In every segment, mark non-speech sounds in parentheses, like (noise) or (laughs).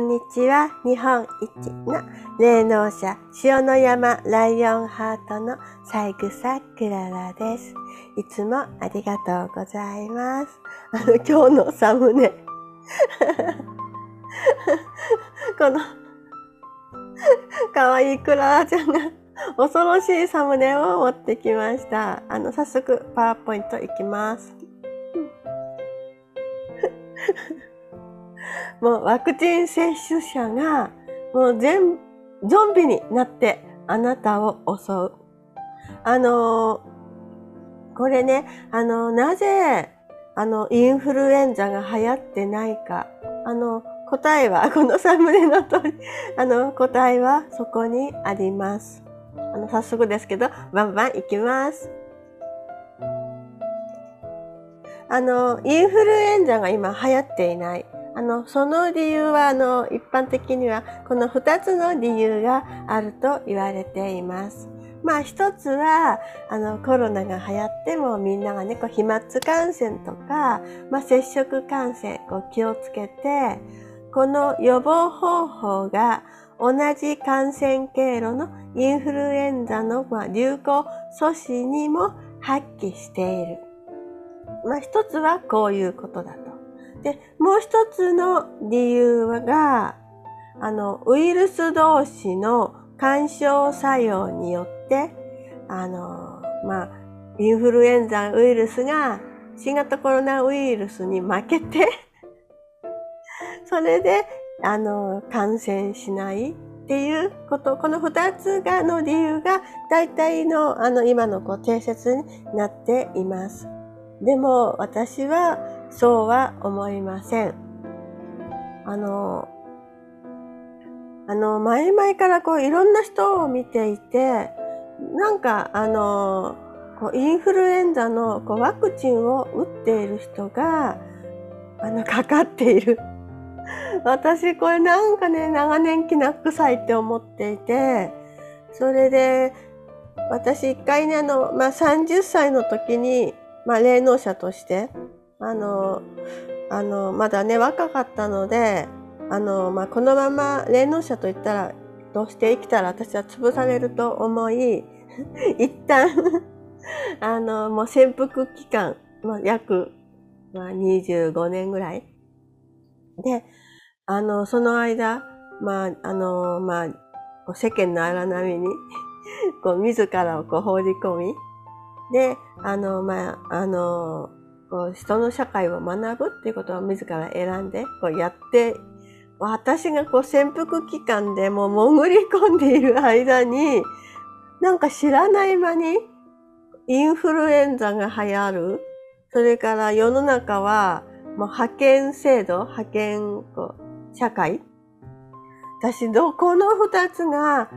こんにちは。日本一の霊能者、塩の山ライオンハートの三草クララです。いつもありがとうございます。あの、今日のサムネ。(laughs) この、かわいいクララちゃんが恐ろしいサムネを持ってきました。あの、早速パワーポイントいきます。もうワクチン接種者がもう全ゾンビになってあなたを襲う。あのー、これね、あのー、なぜ、あの、インフルエンザが流行ってないか。あの、答えは、(laughs) このサムネの通り、あの、答えはそこにあります。あの、早速ですけど、バンバンいきます。あの、インフルエンザが今流行っていない。あの、その理由は、あの、一般的には、この二つの理由があると言われています。まあ一つは、あの、コロナが流行ってもみんながね、こう飛沫感染とか、まあ接触感染、こう気をつけて、この予防方法が同じ感染経路のインフルエンザの、まあ、流行阻止にも発揮している。まあ一つはこういうことだ。で、もう一つの理由が、あの、ウイルス同士の干渉作用によって、あの、まあ、インフルエンザウイルスが新型コロナウイルスに負けて (laughs) それで、あの、感染しないっていうこと、この二つがの理由が大体の、あの、今のこう、定説になっています。でも、私は、そうは思いません。あの、あの、前々からこういろんな人を見ていて、なんかあの、こうインフルエンザのこうワクチンを打っている人が、あの、かかっている。(laughs) 私これなんかね、長年きな臭いって思っていて、それで、私一回ね、あの、まあ、30歳の時に、まあ、霊能者として、あの、あの、まだね、若かったので、あの、まあ、このまま霊能者と言ったら、どうして生きたら私は潰されると思い、(laughs) 一旦 (laughs) あの、もう潜伏期間、まあ、約、まあ、25年ぐらい。で、あの、その間、まあ、あの、まあ、世間の荒波にこう、自らをこう放り込み、で、あの、まあ、あの、こう人の社会を学ぶっていうことを自ら選んでこうやって私がこう潜伏期間でもう潜り込んでいる間になんか知らない間にインフルエンザが流行る。それから世の中はもう派遣制度派遣こう社会。私どこの二つが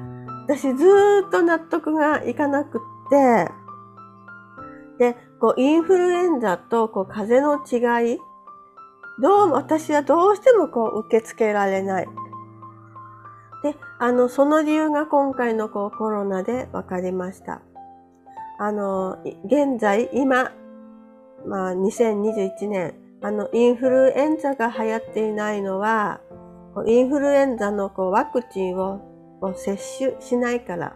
私ずっと納得がいかなくって。でこう、インフルエンザと、こう、風邪の違い、どうも、私はどうしてもこう、受け付けられない。で、あの、その理由が今回のこう、コロナで分かりました。あの、現在、今、まあ、2021年、あの、インフルエンザが流行っていないのは、インフルエンザのこうワクチンを接種しないから。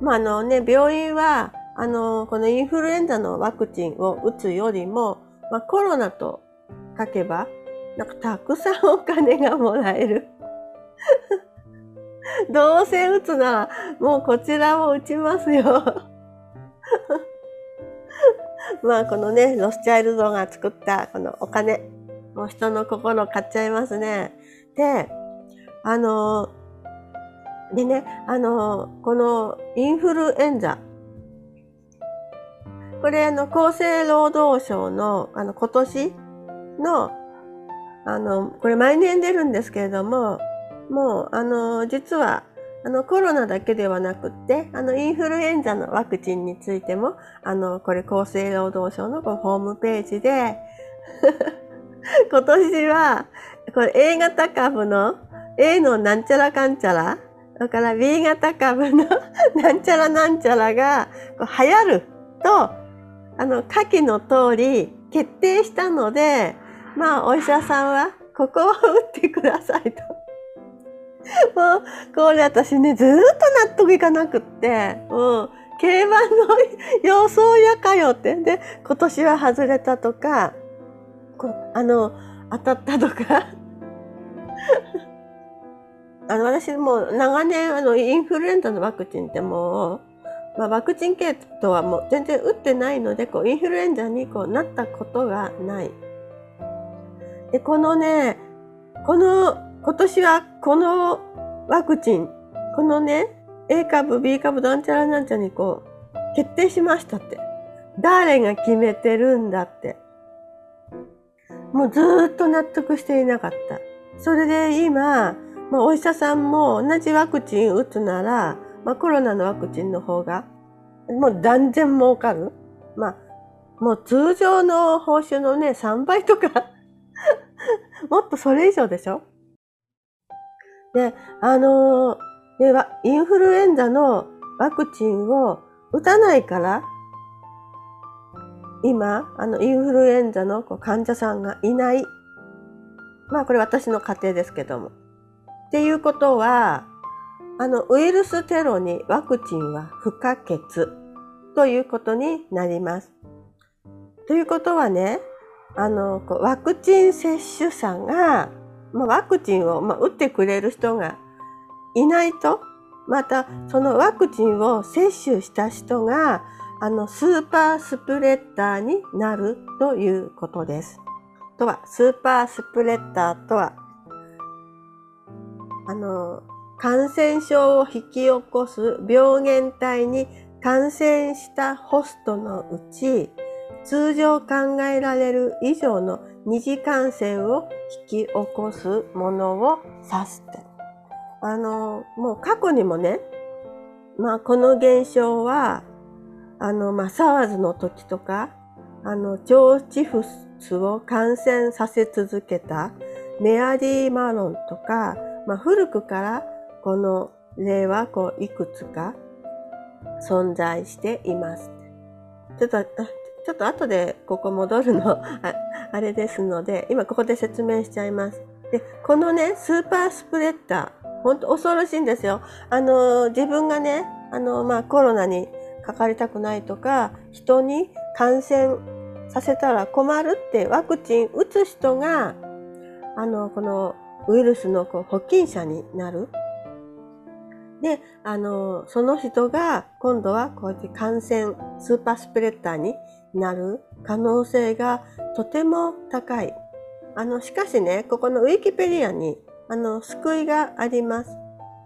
まあ、あのね、病院は、あの、このインフルエンザのワクチンを打つよりも、まあ、コロナと書けば、なんかたくさんお金がもらえる。(laughs) どうせ打つなら、もうこちらを打ちますよ。(laughs) まあこのね、ロスチャイルドが作ったこのお金、もう人の心買っちゃいますね。で、あの、でね、あの、このインフルエンザこれあの厚生労働省のあの今年のあのこれ毎年出るんですけれどももうあの実はあのコロナだけではなくってあのインフルエンザのワクチンについてもあのこれ厚生労働省のこうホームページで (laughs) 今年はこれ A 型株の A のなんちゃらかんちゃらだから B 型株のなんちゃらなんちゃらがこう流行るとあの、下記の通り決定したので、まあ、お医者さんはここを打ってくださいと。(laughs) もう、これ私ね、ずっと納得いかなくって、う。競馬の予想やかよって。で、今年は外れたとか、こあの、当たったとか。(laughs) あの、私もう長年、あの、インフルエンザのワクチンってもう、まあ、ワクチン系統はもう全然打ってないので、こう、インフルエンザにこうなったことがない。で、このね、この、今年はこのワクチン、このね、A 株、B 株、なんちゃらなんちゃらにこう、決定しましたって。誰が決めてるんだって。もうずっと納得していなかった。それで今、まあ、お医者さんも同じワクチン打つなら、まあ、コロナのワクチンの方が、もう断然儲かる。まあ、もう通常の報酬のね、3倍とか (laughs) もっとそれ以上でしょ？で、あのー、で、インフルエンザのワクチンを打たないから、今、あの、インフルエンザの患者さんがいない。まあ、これ私の家庭ですけども。っていうことは、あの、ウイルステロにワクチンは不可欠ということになります。ということはね、あの、ワクチン接種者が、まあ、ワクチンを、まあ、打ってくれる人がいないと、またそのワクチンを接種した人が、あの、スーパースプレッダーになるということです。とは、スーパースプレッダーとは、あの、感染症を引き起こす病原体に感染したホストのうち、通常考えられる以上の二次感染を引き起こすものを指すって。あの、もう過去にもね、まあこの現象は、あの、まあ SARS の時とか、あの、腸チフスを感染させ続けたメアリー・マロンとか、まあ古くからこの例はこういくつか存在しています。ちょっと、ちょっと後でここ戻るの (laughs) あれですので、今ここで説明しちゃいます。で、このね、スーパースプレッダー、本当恐ろしいんですよ。あの、自分がね、あの、まあ、コロナにかかりたくないとか、人に感染させたら困るってワクチン打つ人が、あの、このウイルスのこう保菌者になる。で、あの、その人が今度はこうやって感染、スーパースプレッダーになる可能性がとても高い。あの、しかしね、ここのウィキペディアに、あの、救いがあります。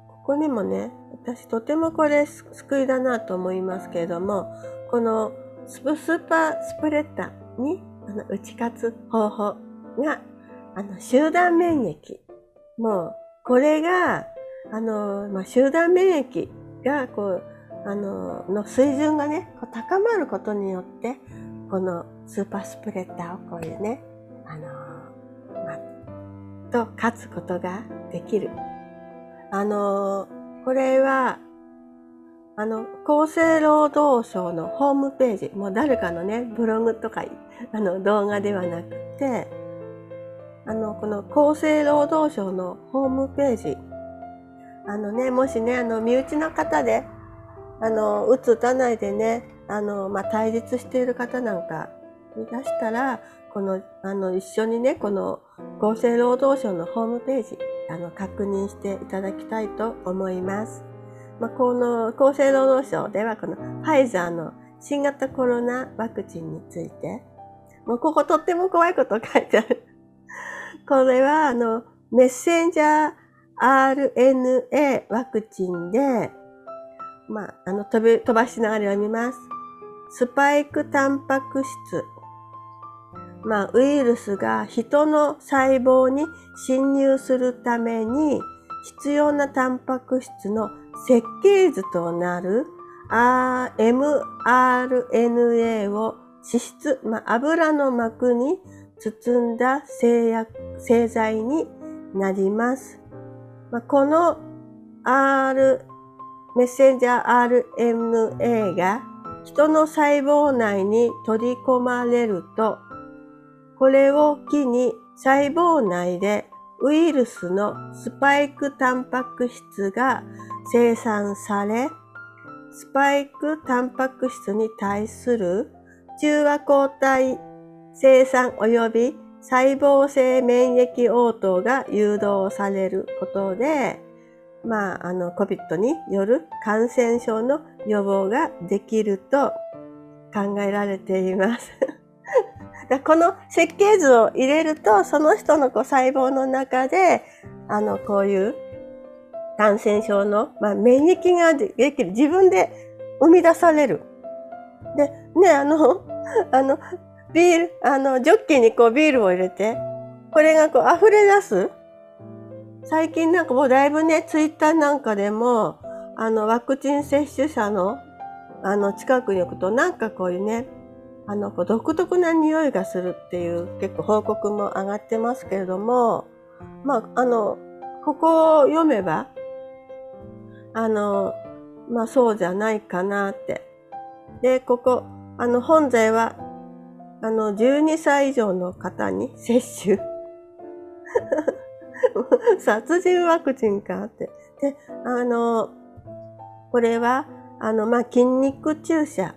ここにもね、私とてもこれ救いだなと思いますけれども、このスーパースプレッダーにあの打ち勝つ方法が、あの、集団免疫。もう、これが、あの、まあ、集団免疫が、こう、あの、の水準がね、高まることによって、このスーパースプレッダーをこういうね、あの、ま、と勝つことができる。あの、これは、あの、厚生労働省のホームページ、もう誰かのね、ブログとか、あの、動画ではなくて、あの、この厚生労働省のホームページ、あのね、もしね、あの、身内の方で、あの、打つ打たないでね、あの、まあ、対立している方なんかいらしたら、この、あの、一緒にね、この厚生労働省のホームページ、あの、確認していただきたいと思います。まあ、この厚生労働省では、このファイザーの新型コロナワクチンについて、もうこことっても怖いこと書いてある。これは、あの、メッセンジャー RNA ワクチンで、まあ、あの、飛び、飛ばしながら読みます。スパイクタンパク質。まあ、ウイルスが人の細胞に侵入するために必要なタンパク質の設計図となる mRNA を脂質、まあ、油の膜に包んだ製薬製剤になります。まあ、この R メッセンジャー RNA が人の細胞内に取り込まれると、これを機に細胞内でウイルスのスパイクタンパク質が生産され、スパイクタンパク質に対する中和抗体生産及び細胞性免疫応答が誘導されることで、まあ、あの、COVID による感染症の予防ができると考えられています。(laughs) この設計図を入れると、その人のこう細胞の中で、あの、こういう感染症の、まあ、免疫ができる。自分で生み出される。で、ね、あの、(laughs) あの、ビール、あの、ジョッキにこうビールを入れて、これがこう溢れ出す？最近なんかもうだいぶね、ツイッターなんかでも、あの、ワクチン接種者の、あの、近くに行くと、なんかこういうね、あの、こう独特な匂いがするっていう結構報告も上がってますけれども、まあ、あの、ここを読めば、あの、まあそうじゃないかなって。で、ここ、あの、本税は、あの、12歳以上の方に接種。(laughs) 殺人ワクチンかって。で、あの、これは、あの、まあ、筋肉注射。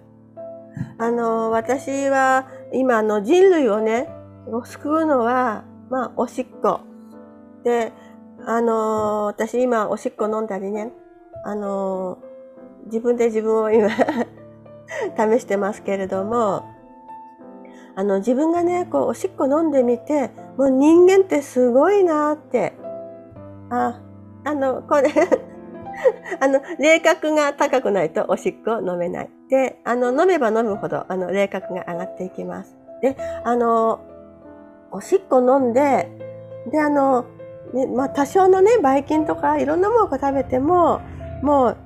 あの、私は、今、の、人類をね、救うのは、まあ、おしっこ。で、あの、私今、おしっこ飲んだりね、あの、自分で自分を今 (laughs) 試してますけれども、あの、自分がね、こう、おしっこ飲んでみて、もう人間ってすごいなって。あ、あの、これ (laughs) あの、霊角が高くないとおしっこ飲めない。で、あの、飲めば飲むほど、あの、霊角が上がっていきます。で、あの、おしっこ飲んで、で、あの、ね、まあ、多少のね、ばい菌とかいろんなものを食べても、もう、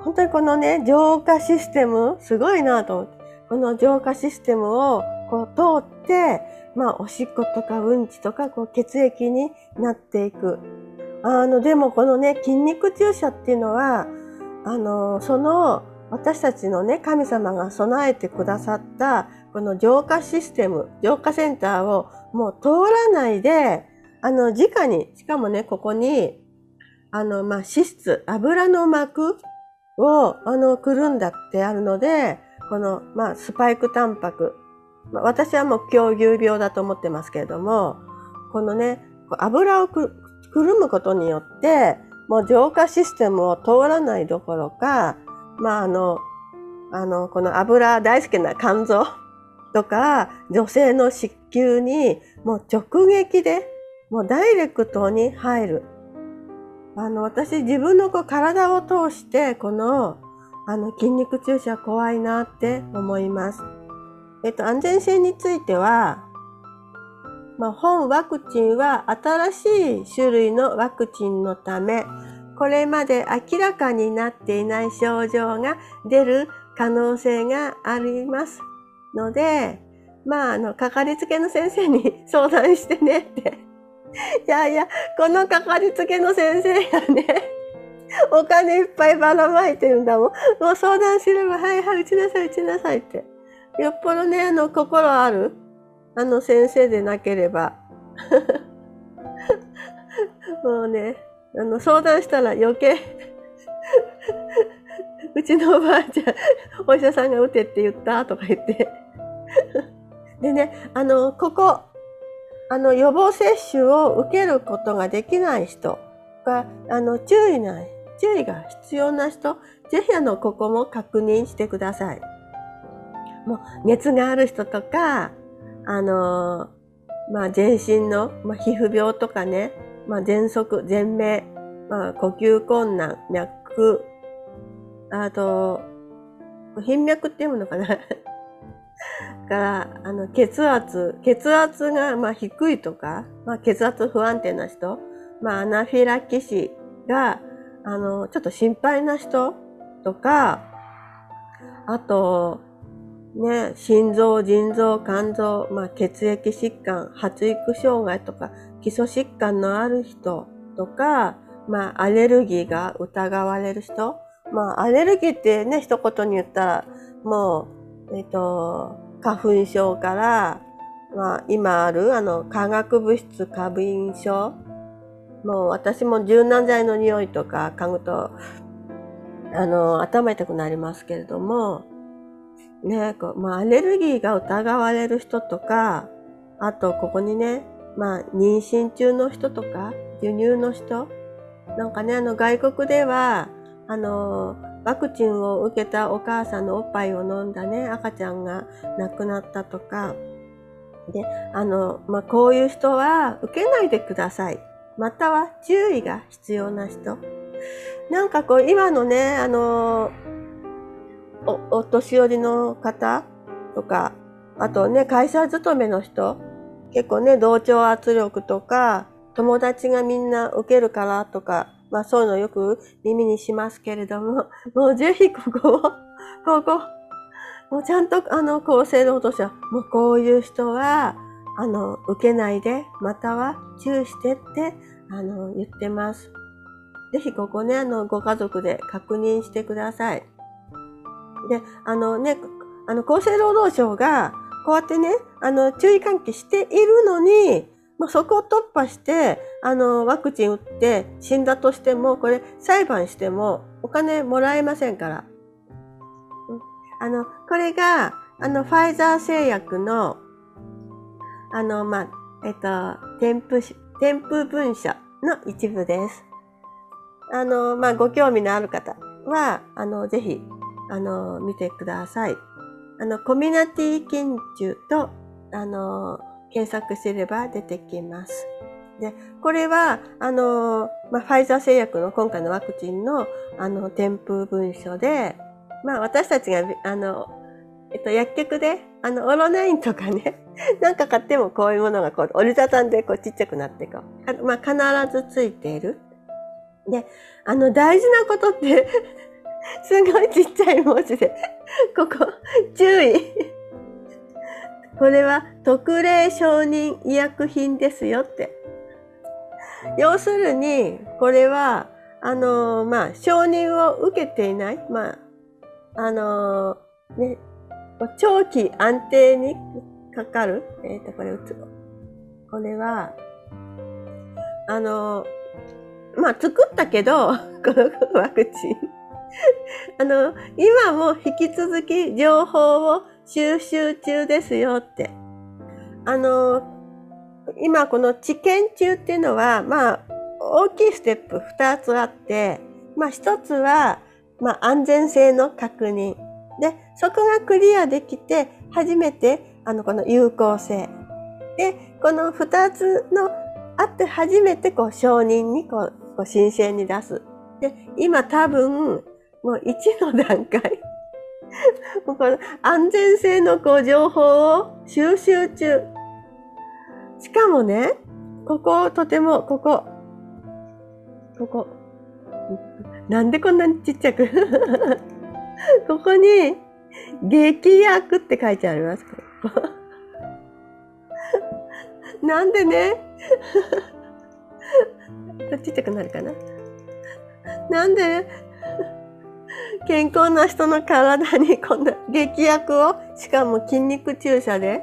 本当にこのね、浄化システム、すごいなと思って。この浄化システムをこう通って、まあ、おしっことかうんちとか、こう、血液になっていく。あの、でもこのね、筋肉注射っていうのは、あの、その、私たちのね、神様が備えてくださった、この浄化システム、浄化センターをもう通らないで、あの、直に、しかもね、ここに、あの、まあ、脂質、油の膜を、あの、くるんだってあるので、この、まあ、スパイクタンパク。私はもう狂牛病だと思ってますけれども、このね、油をくるむことによって、もう浄化システムを通らないどころか、まあ、あの、あの、この油大好きな肝臓 (laughs) とか、女性の子宮にもう直撃で、もうダイレクトに入る。あの、私自分のこう体を通して、この、あの、筋肉注射怖いなって思います。えっと、安全性については、まあ、本ワクチンは新しい種類のワクチンのため、これまで明らかになっていない症状が出る可能性がありますので、まあ、あの、かかりつけの先生に相談してねって (laughs) いやいや、このかかりつけの先生がね、お金いっぱいばらまいてるんだもん。もう相談すれば、はいはい、打ちなさい、打ちなさいって。よっぽどね、あの、心ある、あの先生でなければ。(laughs) もうね、あの、相談したら余計 (laughs) うちのおばあちゃん、お医者さんが打てって言ったとか言ってでね、あの、ここ、あの、予防接種を受けることができない人が、あの、注意ない、注意が必要な人、ぜひあの、ここも確認してください。もう、熱がある人とか、あの、まあ、全身の、まあ、皮膚病とかね、まあ、喘息、全明、まあ、呼吸困難、脈、あと、頻脈っていうのかな。(laughs) からあの血圧血圧がまあ低いとか、まあ、血圧不安定な人、まあ、アナフィラキシーがあのちょっと心配な人とかあとね心臓腎臓肝臓、まあ、血液疾患発育障害とか基礎疾患のある人とか、まあ、アレルギーが疑われる人まあ、アレルギーってね、一言に言ったら、もう、えっ、と、花粉症から、まあ、今あるあの化学物質過敏症もう私も柔軟剤の匂いとか嗅ぐとあの頭痛くなりますけれどもねこう、まあ、アレルギーが疑われる人とかあとここにね、まあ、妊娠中の人とか授乳の人なんかねあの外国ではあのワクチンを受けたお母さんのおっぱいを飲んだね赤ちゃんが亡くなったとかで、あの、まあ、こういう人は受けないでください。または注意が必要な人。なんかこう、今のね、あの、お、お年寄りの方とか、あとね、会社勤めの人、結構ね、同調圧力とか、友達がみんな受けるからとか、まあそういうのよく耳にしますけれども、(laughs) もうぜひここを、(laughs) ここ、もうちゃんとあの厚生労働省もうこういう人はあの受けないでまたは注意してってあの言ってます。ぜひここねあのご家族で確認してください。であのねあの厚生労働省がこうやってねあの注意喚起しているのにもうそこを突破してあのワクチン打って死んだとしてもこれ裁判してもお金もらえませんから。あの、これが、あの、ファイザー製薬の、あの、まあ、えっと、添付、添付文書の一部です。あの、まあ、ご興味のある方は、あの、ぜひ、あの、見てください。あの、コミュナティ研究と、あの、検索すれば出てきます。で、これは、あの、まあ、ファイザー製薬の今回のワクチンの、あの、添付文書で、まあ私たちが、あの、えっと、薬局で、あの、オロナインとかね、(laughs) なんか買ってもこういうものがこう折りたたんでこうちっちゃくなってこう、まあ必ずついている。で、あの大事なことってすごいちっちゃい文字で、ここ、注意。これは特例承認医薬品ですよって。要するに、これは、あの、まあ、承認を受けていない、まあ、あのー、ね、長期安定にかかる。えっ、ー、と、これ打つ。これは、あの、まあ、作ったけど、(laughs) このワクチン。(laughs) あの、今も引き続き情報を収集中ですよって。あの、今この治験中っていうのは、まあ、大きいステップ2つあって、まあ一つは、まあ、安全性の確認。で、そこがクリアできて、初めて、あの、この有効性。で、この二つのあって初めて、こう、承認に、こう、こう申請に出す。で、今多分、もう1の段階。もうこの安全性のこう情報を収集中。しかもね、ここ、とても、ここ、ここ、なんでこんなにちっちゃく？ここに、劇薬って書いてあります。なんでね？ちっちゃくなるかな？なんで、健康な人の体にこんな劇薬を、しかも筋肉注射で、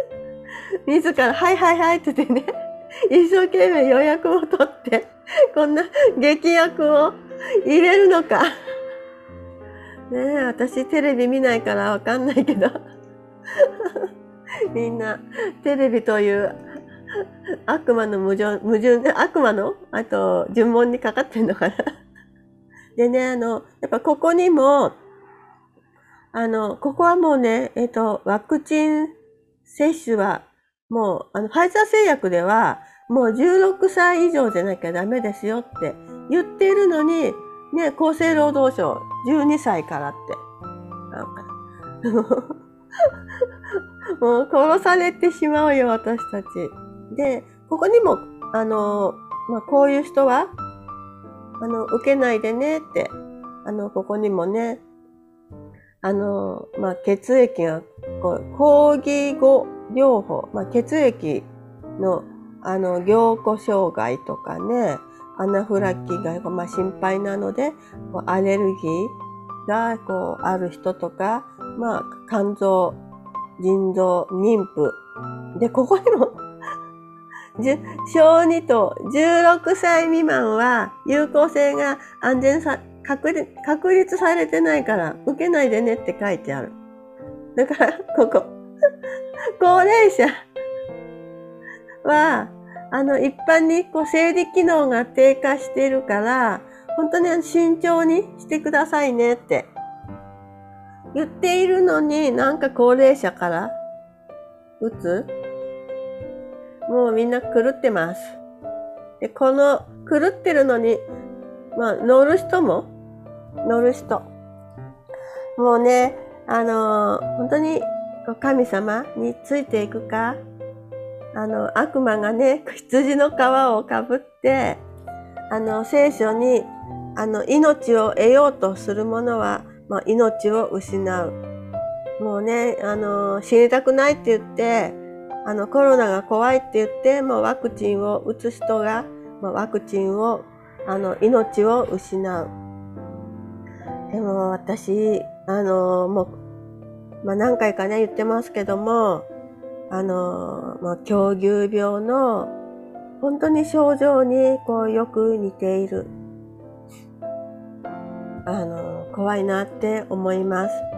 (laughs) 自ら、はいはいはいって言ってね、(laughs) 一生懸命予約を取って、こんな劇薬を入れるのか。(laughs) ねえ、私テレビ見ないからわかんないけど。みんな、テレビという悪魔の矛盾、矛盾、悪魔の？あと、呪文にかかってんのかな。でね、あの、やっぱここにも、あの、ここはもうね、えっ、と、ワクチン接種は、もう、あの、ファイザー製薬では、もう16歳以上じゃなきゃダメですよって言っているのに、ね、厚生労働省12歳からって。(laughs) もう殺されてしまうよ、私たち。で、ここにも、あの、まあ、こういう人は、あの、受けないでねって、あの、ここにもね、あの、まあ、血液が、こう、抗議後療法、まあ、血液の、あの、凝固障害とかね、アナフラキーがまあ心配なので、こうアレルギーがこうある人とか、まあ肝臓、腎臓、妊婦。で、ここにも小児と16歳未満は有効性が安全さ確立確立されてないから受けないでねって書いてある。だから、ここ。(laughs) 高齢者は、あの、一般にこう生理機能が低下しているから、本当に慎重にしてくださいねって言っているのになんか高齢者から打つもうみんな狂ってます。で、この狂ってるのに、まあ乗る人も乗る人。もうね、あのー、本当に神様についていくか、あの、悪魔がね、羊の皮をかぶって、あの、聖書に、あの、命を得ようとする者は、まあ、命を失う。もうね、あの、死にたくないって言って、あの、コロナが怖いって言って、もうワクチンを打つ人が、まあ、ワクチンを、あの、命を失う。でも私、あの、もう、まあ、何回かね、言ってますけども、あの、まあ、狂牛病の、本当に症状に、こう、よく似ている。あの、怖いなって思います。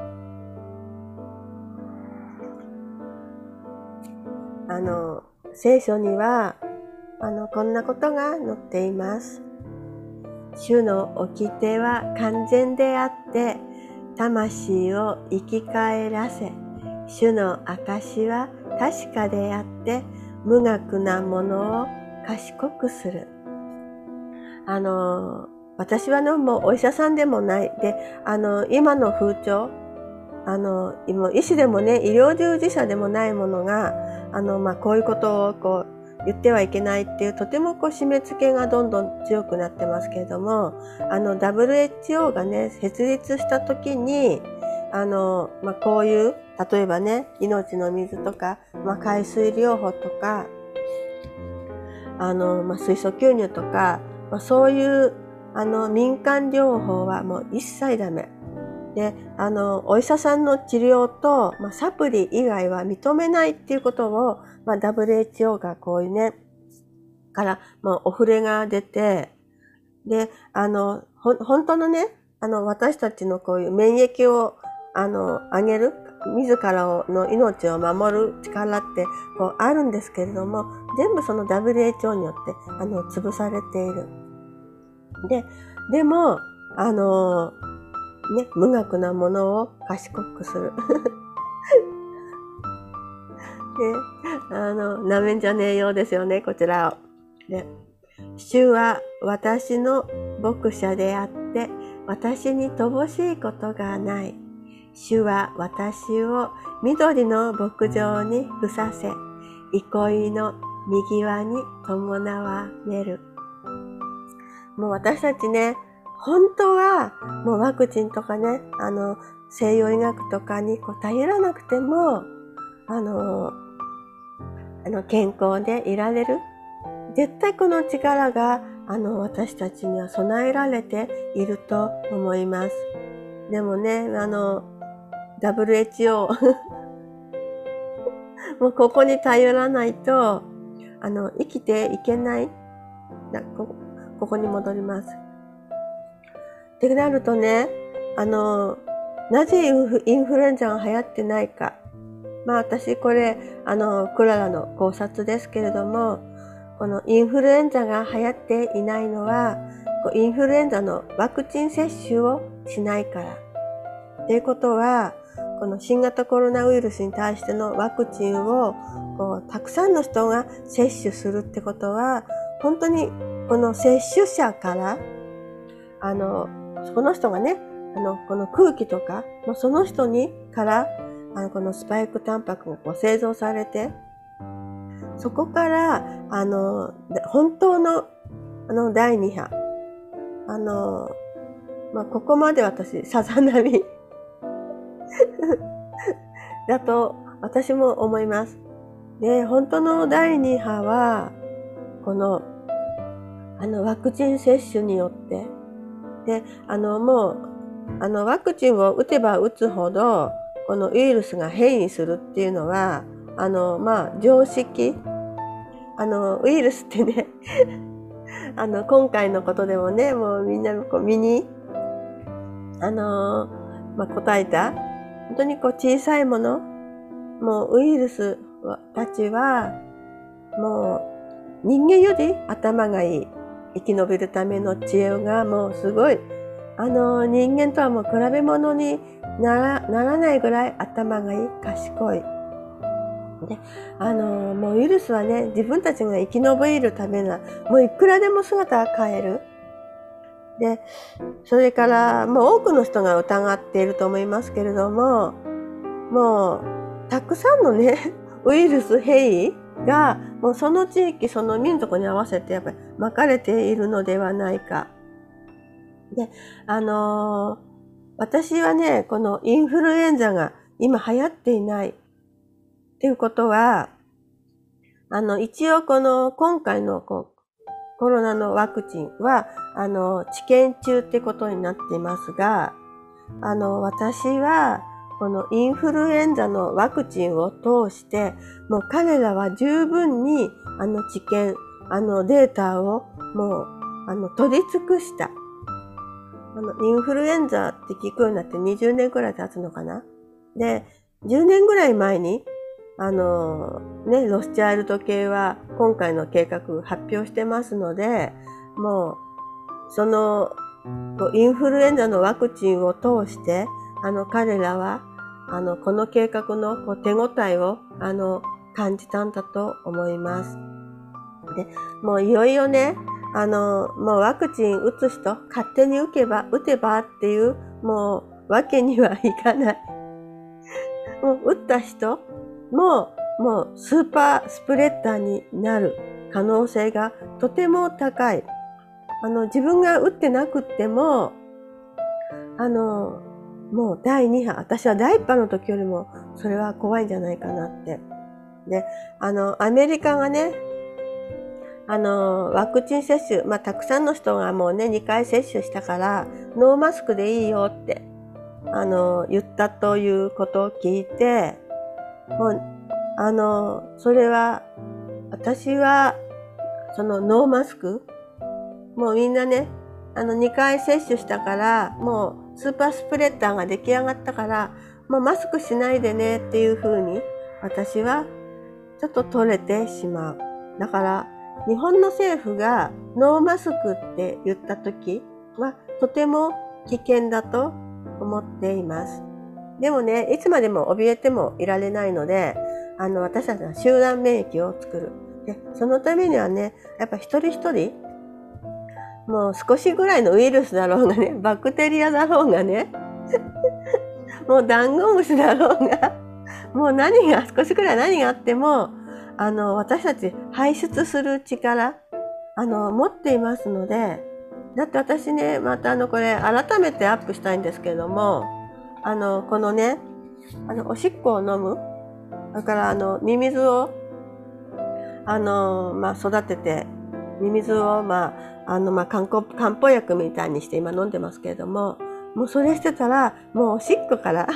あの、聖書には、あの、こんなことが載っています。主の掟は完全であって、魂を生き返らせ、主の証は確かであって、無学なものを賢くする。あの、私はのもうお医者さんでもない。で、あの、今の風潮、あの、医師でもね、医療従事者でもないものが、あの、まあ、こういうことをこう、言ってはいけないっていうとてもこう締め付けがどんどん強くなってますけれどもあの WHO がね設立した時にあの、まあ、こういう例えばね命の水とか、まあ、海水療法とかあの、まあ、水素吸入とか、まあ、そういうあの民間療法はもう一切ダメ。で、あの、お医者さんの治療と、まあ、サプリ以外は認めないっていうことを、まあ、WHO がこういうね、から、まあ、お触れが出て、で、あの、ほ、本当のね、あの、私たちのこういう免疫を、あの、上げる、自らの命を守る力ってこうあるんですけれども、全部その WHO によって、あの、潰されている。で、でも、あの、ね、無学なものを賢くする。で、(laughs) あの、なめんじゃねえようですよね、こちらを。で、主は私の牧者であって、私に乏しいことがない。主は私を緑の牧場にふさせ、憩いの右輪に伴われる。もう私たちね、本当はもうワクチンとかね、あの、西洋医学とかにこう頼らなくても、あの、あの健康でいられる。絶対この力が、あの、私たちには備えられていると思います。でもね、あの、WHO (laughs) もうここに頼らないと、あの、生きていけない。こここに戻ります。ってなるとね、あの、なぜインフルエンザが流行ってないか。まあ私これ、あの、クララの考察ですけれども、このインフルエンザが流行っていないのは、インフルエンザのワクチン接種をしないから。っていうことは、この新型コロナウイルスに対してのワクチンをこうたくさんの人が接種するってことは、本当にこの接種者から、あの、この人がね、あの、この空気とか、まあ、その人にから、あの、このスパイクタンパクがこう製造されて、そこから、あの、本当の、あの、第2波。あの、まあ、ここまで私、さざ波 (laughs) だと、私も思います。で、本当の第2波は、この、あの、ワクチン接種によって、で、あの、もう、あの、ワクチンを打てば打つほど、このウイルスが変異するっていうのは、あの、まあ、常識。あの、ウイルスってね (laughs) あの、今回のことでもね、もうみんなこう身に、あの、まあ、答えた、本当にこう小さいもの、もうウイルスたちは、もう人間より頭がいい。生き延びるための知恵がもうすごい、あの、人間とはもう比べ物にならならないぐらい頭がいい、賢い。で、あの、もうウイルスはね、自分たちが生き延びるためな、もういくらでも姿を変える。で、それから、もう多くの人が疑っていると思いますけれども、もう、たくさんのね、(laughs) ウイルス変異が、もうその地域、その民族に合わせてやっぱり巻かれているのではないか。で、あのー私はね、このインフルエンザが今流行っていないっていうことは、あの、一応この今回のこうコロナのワクチンは、あの、治験中ってことになっていますが、あの、私は、このインフルエンザのワクチンを通して、もう彼らは十分に、あの治験、あのデータをもう、あの、取り尽くした。あの、インフルエンザって聞くようになって20年くらい経つのかな？で、10年ぐらい前に、あの、ね、ロスチャイルド系は今回の計画発表してますので、もう、その、インフルエンザのワクチンを通して、あの、彼らは、あの、この計画の手応えを、あの、感じたんだと思います。で、もういよいよね、あの、もうワクチン打つ人、勝手に打けば、打てばっていう、もう、わけにはいかない。(laughs) もう、打った人も、もう、スーパースプレッダーになる可能性がとても高い。あの、自分が打ってなくっても、あの、もう第2波、私は第1波の時よりも、それは怖いんじゃないかなって。で、あの、アメリカがね、あの、ワクチン接種、まあ、たくさんの人がもうね、2回接種したから、ノーマスクでいいよって、あの、言ったということを聞いて、もう、あの、それは、私は、そのノーマスク、もうみんなね、あの、2回接種したから、もう、スーパースプレッダーが出来上がったから、もうマスクしないでねっていうふうに、私は、ちょっと取れてしまう。だから、日本の政府がノーマスクって言った時はとても危険だと思っています。でもね、いつまでも怯えてもいられないので、あの、私たちは集団免疫を作る。で、そのためにはね、やっぱ一人一人、もう少しぐらいのウイルスだろうがね、(laughs) バクテリアだろうがね、(laughs) もうダンゴムシだろうが、もう何が、少しぐらい何があっても、あの、私たち排出する力、あの、持っていますので、だって私ね、またあの、これ改めてアップしたいんですけれども、あの、このね、あの、おしっこを飲む、だからあの、ミミズを、あの、まあ、育てて、ミミズを、まあ、あの、まあ、漢方漢方薬みたいにして今飲んでますけれども、もうそれしてたら、もうおしっこから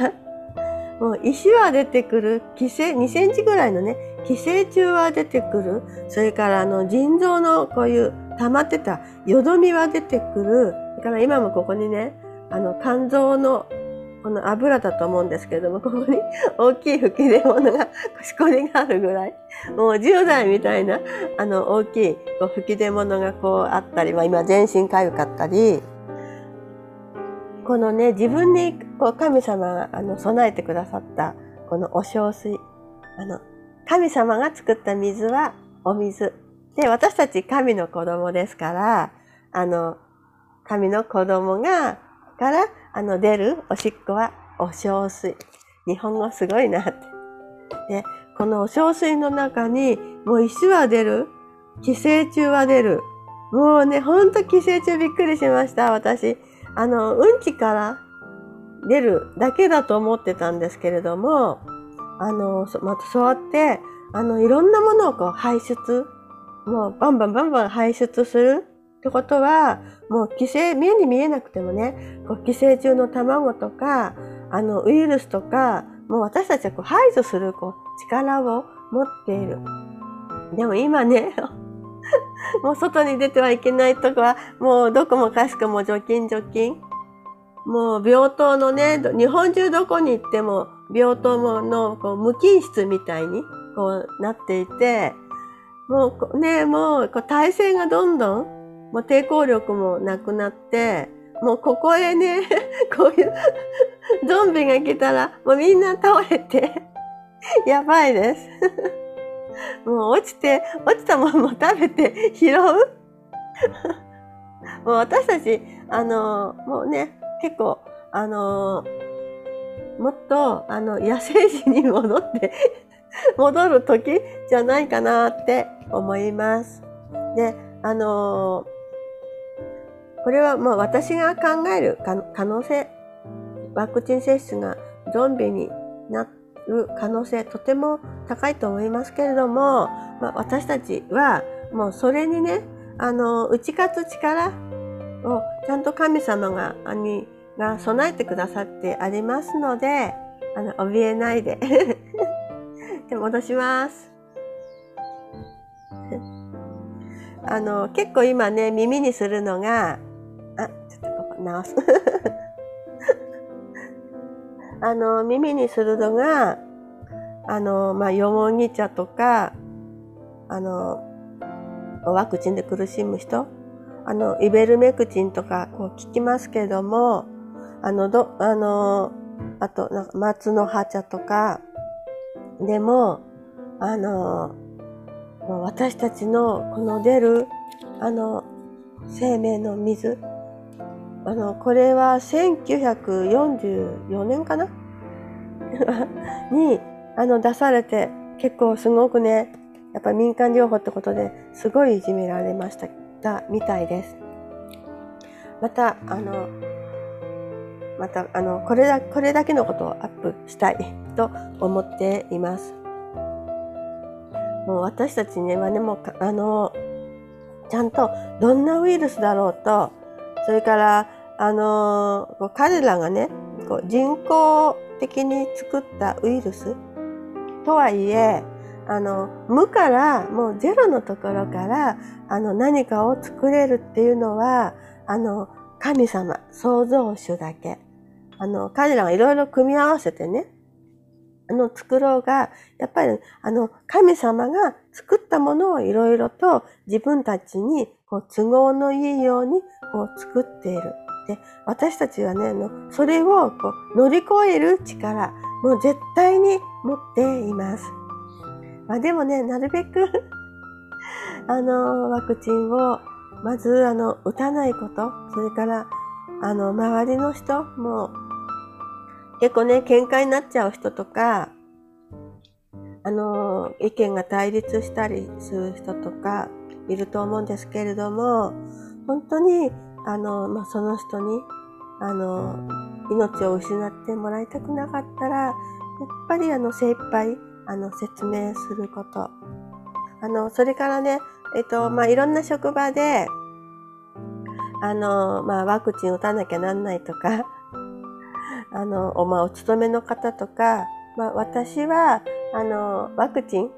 (laughs) もう石は出てくる、寄生、2センチぐらいのね、寄生虫は出てくる。それからあの腎臓のこういう溜まってたよどみは出てくる。だから今もここにね、あの肝臓のこの油だと思うんですけれども、ここに大きい吹き出物が、しこりがあるぐらい、もう10代みたいな、あの大きい吹き出物がこうあったり、まあ今全身かゆかったり、このね、自分にこう神様があの備えてくださったこのお小水、あの神様が作った水はお水。で、私たち神の子供ですから、あの、神の子供が、から、あの、出るおしっこはお小水。日本語すごいなって。で、このお小水の中に、もう石は出る。寄生虫は出る。もうね、ほんと寄生虫びっくりしました、私。あの、うんちから出るだけだと思ってたんですけれども、あの、またそうやって、あの、いろんなものをこう排出、もうバンバンバンバン排出するってことは、もう寄生、目に見えなくてもね、こう寄生虫の卵とか、あの、ウイルスとか、もう私たちはこう排除するこう力を持っている。でも今ね、(laughs) もう外に出てはいけないとこは、もうどこもかしこも除菌除菌。もう病棟のね、日本中どこに行っても病棟のこう無菌室みたいにこうなっていて、もうね、もうこう体勢がどんどん、もう抵抗力もなくなって、もうここへね、(laughs) こういうゾンビが来たら、もうみんな倒れて、(laughs) やばいです。(laughs) もう落ちて、落ちたものも食べて拾うもう私たち、あの、もうね、結構、あの、もっと、あの、野生児に戻って (laughs) 戻る時じゃないかなって思います。で、あのこれはもう私が考える可能性、ワクチン接種がゾンビになる可能性とても高いと思いますけれども、まあ、私たちはもうそれにね、あの、打ち勝つ力をちゃんと神様が、に、が備えてくださってありますので、あの、怯えないで (laughs) で、戻します。(laughs) あの、結構今ね、耳にするのが、あ、ちょっとここ直す。(laughs) あの、耳にするのが、あの、まあ、よもぎ茶とか、あの、ワクチンで苦しむ人、あの、イベルメクチンとか、こう聞きますけれども、あの、ど、あの、あと、なんか松の葉茶とか、でも、あの、私たちのこの出る、あの、生命の水、あの、これは1944年かな？(laughs) に、あの、出されて、結構すごくね、やっぱ民間療法ってことですごいいじめられました、みたいです。また、あの、また、あの、これだ、これだけのことをアップしたい (laughs) と思っています。もう私たちにはね、もう、あの、ちゃんとどんなウイルスだろうと、それから、あの、彼らがね、こう人工的に作ったウイルスとはいえ、あの、無からもうゼロのところからあの何かを作れるっていうのは、あの、神様、創造主だけ。あの、彼らがいろいろ組み合わせてね、あの、作ろうが、やっぱり、あの、神様が作ったものをいろいろと自分たちにこう都合のいいようにこう作っている。で、私たちはね、あのそれをこう乗り越える力、もう絶対に持っています。まあでもね、なるべく (laughs) あの、ワクチンを、まず、あの、打たないこと、それから、あの、周りの人も、結構ね、喧嘩になっちゃう人とか、あの、意見が対立したりする人とか、いると思うんですけれども、本当に、あの、まあ、その人に、あの、命を失ってもらいたくなかったら、やっぱりあの、精一杯、あの、説明すること。あの、それからね、えっと、まあ、いろんな職場で、あの、まあ、ワクチン打たなきゃなんないとか、あのお、まあ、お勤めの方とか、まあ、私は、あの、ワクチン。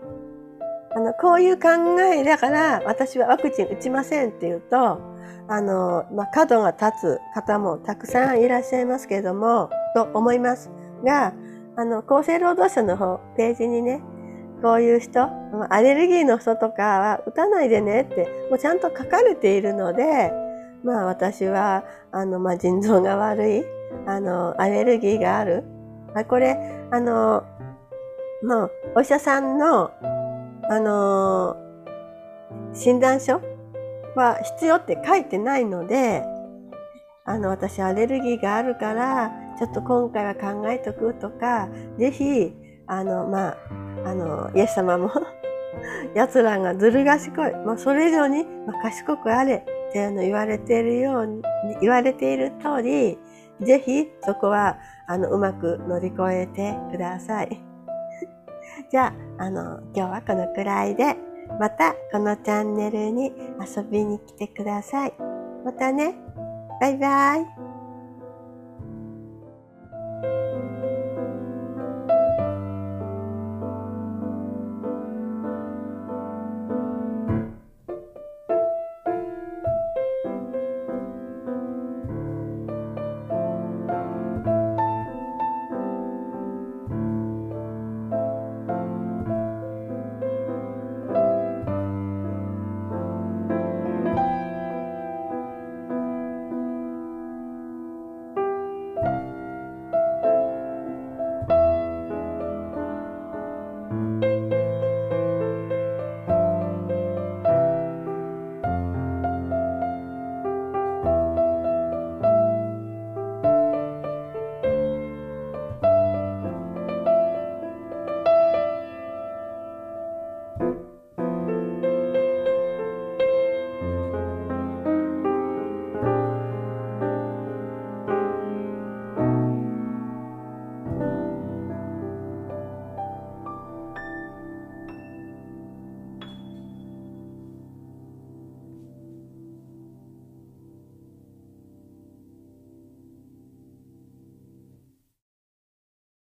あの、こういう考えだから、私はワクチン打ちませんって言うと、あの、まあ、角が立つ方もたくさんいらっしゃいますけれども、と思います。が、あの、厚生労働省の方、ページにね、こういう人、アレルギーの人とかは打たないでねって、もうちゃんと書かれているので、まあ私は、あの、まあ腎臓が悪い、あの、アレルギーがある？あこれ、あの、もう、お医者さんのあの、診断書は必要って書いてないので、あの、私アレルギーがあるから、ちょっと今回は考えとくとか、ぜひ、あの、まあ、あの、イエス様も (laughs) 奴らがずる賢い。まあ、それ以上に、まあ、賢くあれってあの言われているように、言われている通り、ぜひそこはあのうまく乗り越えてください。(laughs) じゃあ、あの、今日はこのくらいで、またこのチャンネルに遊びに来てください。またね。バイバイ。